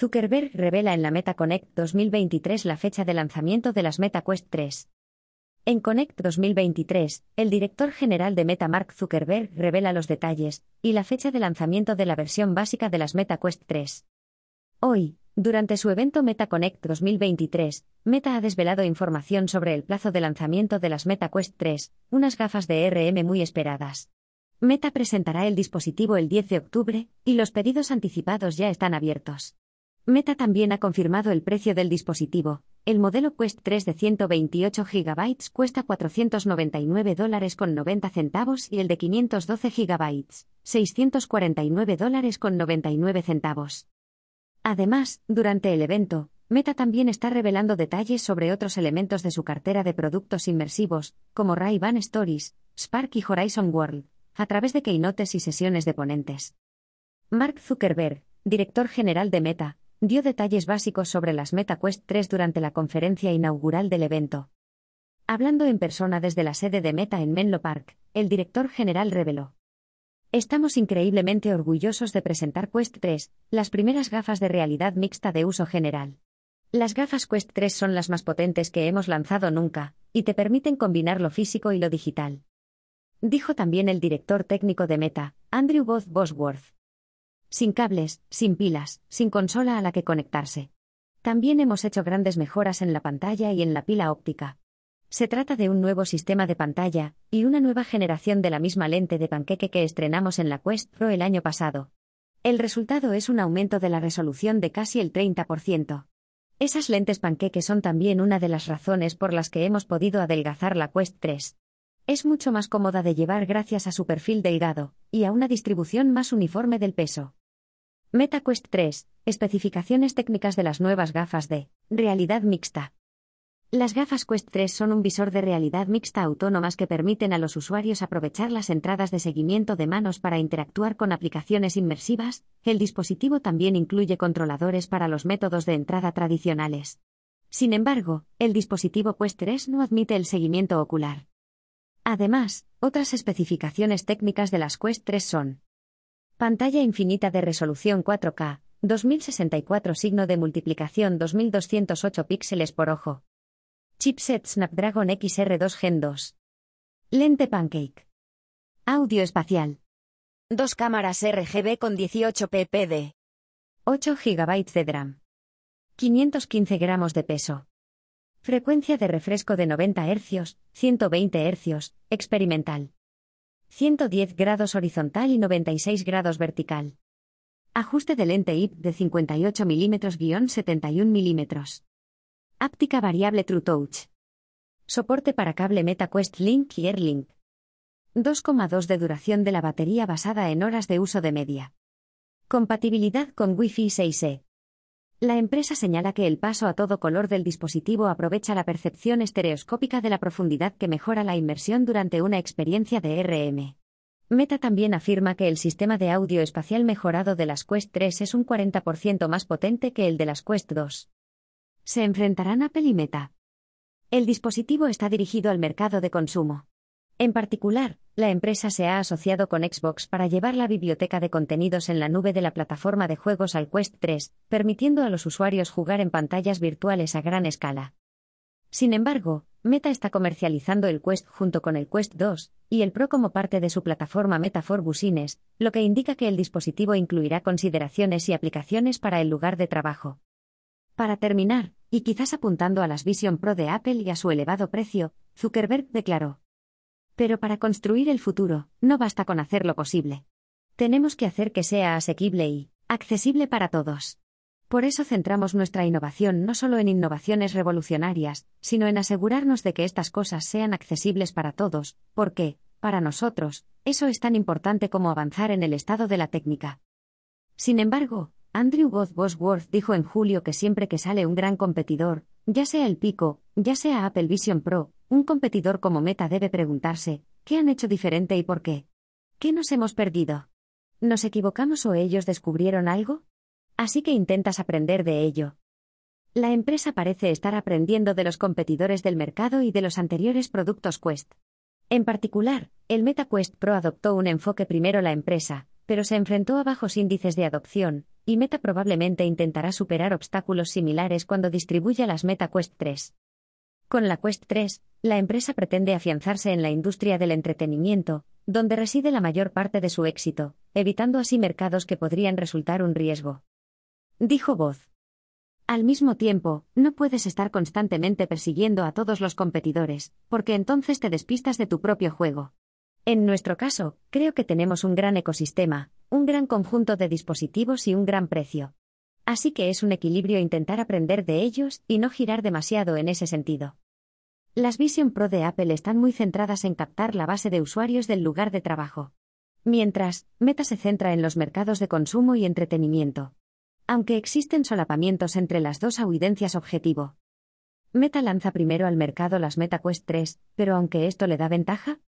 Zuckerberg revela en la Meta Connect 2023 la fecha de lanzamiento de las Meta Quest 3. En Connect 2023, el director general de Meta Mark Zuckerberg revela los detalles y la fecha de lanzamiento de la versión básica de las Meta Quest 3. Hoy, durante su evento Meta Connect 2023, Meta ha desvelado información sobre el plazo de lanzamiento de las Meta Quest 3, unas gafas de RM muy esperadas. Meta presentará el dispositivo el 10 de octubre, y los pedidos anticipados ya están abiertos. Meta también ha confirmado el precio del dispositivo. El modelo Quest 3 de 128 GB cuesta 499 dólares con 90 centavos y el de 512 GB, 649 dólares con 99 centavos. Además, durante el evento, Meta también está revelando detalles sobre otros elementos de su cartera de productos inmersivos, como Ray-Ban Stories, Spark y Horizon World, a través de keynotes y sesiones de ponentes. Mark Zuckerberg, director general de Meta, dio detalles básicos sobre las Meta Quest 3 durante la conferencia inaugural del evento. Hablando en persona desde la sede de Meta en Menlo Park, el director general reveló. Estamos increíblemente orgullosos de presentar Quest 3, las primeras gafas de realidad mixta de uso general. Las gafas Quest 3 son las más potentes que hemos lanzado nunca, y te permiten combinar lo físico y lo digital. Dijo también el director técnico de Meta, Andrew Both Bosworth sin cables, sin pilas, sin consola a la que conectarse. También hemos hecho grandes mejoras en la pantalla y en la pila óptica. Se trata de un nuevo sistema de pantalla, y una nueva generación de la misma lente de panqueque que estrenamos en la Quest Pro el año pasado. El resultado es un aumento de la resolución de casi el 30%. Esas lentes panqueque son también una de las razones por las que hemos podido adelgazar la Quest 3. Es mucho más cómoda de llevar gracias a su perfil delgado, y a una distribución más uniforme del peso. MetaQuest 3. Especificaciones técnicas de las nuevas gafas de realidad mixta. Las gafas Quest 3 son un visor de realidad mixta autónomas que permiten a los usuarios aprovechar las entradas de seguimiento de manos para interactuar con aplicaciones inmersivas. El dispositivo también incluye controladores para los métodos de entrada tradicionales. Sin embargo, el dispositivo Quest 3 no admite el seguimiento ocular. Además, otras especificaciones técnicas de las Quest 3 son Pantalla infinita de resolución 4K, 2064 signo de multiplicación 2208 píxeles por ojo. Chipset Snapdragon XR2 Gen 2. Lente Pancake. Audio espacial. Dos cámaras RGB con 18 ppd. 8 GB de DRAM. 515 gramos de peso. Frecuencia de refresco de 90 Hz, 120 Hz, experimental. 110 grados horizontal y 96 grados vertical. Ajuste de lente IP de 58 mm-71 mm. Áptica variable True Touch. Soporte para cable MetaQuest Link y AirLink. 2,2 de duración de la batería basada en horas de uso de media. Compatibilidad con Wi-Fi 6E. La empresa señala que el paso a todo color del dispositivo aprovecha la percepción estereoscópica de la profundidad que mejora la inmersión durante una experiencia de RM. Meta también afirma que el sistema de audio espacial mejorado de las Quest 3 es un 40% más potente que el de las Quest 2. ¿Se enfrentarán Apple y Meta? El dispositivo está dirigido al mercado de consumo. En particular, la empresa se ha asociado con Xbox para llevar la biblioteca de contenidos en la nube de la plataforma de juegos al Quest 3, permitiendo a los usuarios jugar en pantallas virtuales a gran escala. Sin embargo, Meta está comercializando el Quest junto con el Quest 2 y el Pro como parte de su plataforma Meta lo que indica que el dispositivo incluirá consideraciones y aplicaciones para el lugar de trabajo. Para terminar, y quizás apuntando a las Vision Pro de Apple y a su elevado precio, Zuckerberg declaró: pero para construir el futuro, no basta con hacer lo posible. Tenemos que hacer que sea asequible y accesible para todos. Por eso centramos nuestra innovación no solo en innovaciones revolucionarias, sino en asegurarnos de que estas cosas sean accesibles para todos, porque, para nosotros, eso es tan importante como avanzar en el estado de la técnica. Sin embargo, Andrew Both Bosworth dijo en julio que siempre que sale un gran competidor, ya sea el Pico, ya sea Apple Vision Pro, un competidor como Meta debe preguntarse, ¿qué han hecho diferente y por qué? ¿Qué nos hemos perdido? ¿Nos equivocamos o ellos descubrieron algo? Así que intentas aprender de ello. La empresa parece estar aprendiendo de los competidores del mercado y de los anteriores productos Quest. En particular, el MetaQuest Pro adoptó un enfoque primero la empresa, pero se enfrentó a bajos índices de adopción, y Meta probablemente intentará superar obstáculos similares cuando distribuya las Meta Quest 3. Con la Quest 3, la empresa pretende afianzarse en la industria del entretenimiento, donde reside la mayor parte de su éxito, evitando así mercados que podrían resultar un riesgo. Dijo Voz. Al mismo tiempo, no puedes estar constantemente persiguiendo a todos los competidores, porque entonces te despistas de tu propio juego. En nuestro caso, creo que tenemos un gran ecosistema, un gran conjunto de dispositivos y un gran precio. Así que es un equilibrio intentar aprender de ellos y no girar demasiado en ese sentido. Las Vision Pro de Apple están muy centradas en captar la base de usuarios del lugar de trabajo. Mientras, Meta se centra en los mercados de consumo y entretenimiento aunque existen solapamientos entre las dos audiencias objetivo. Meta lanza primero al mercado las MetaQuest 3, pero aunque esto le da ventaja,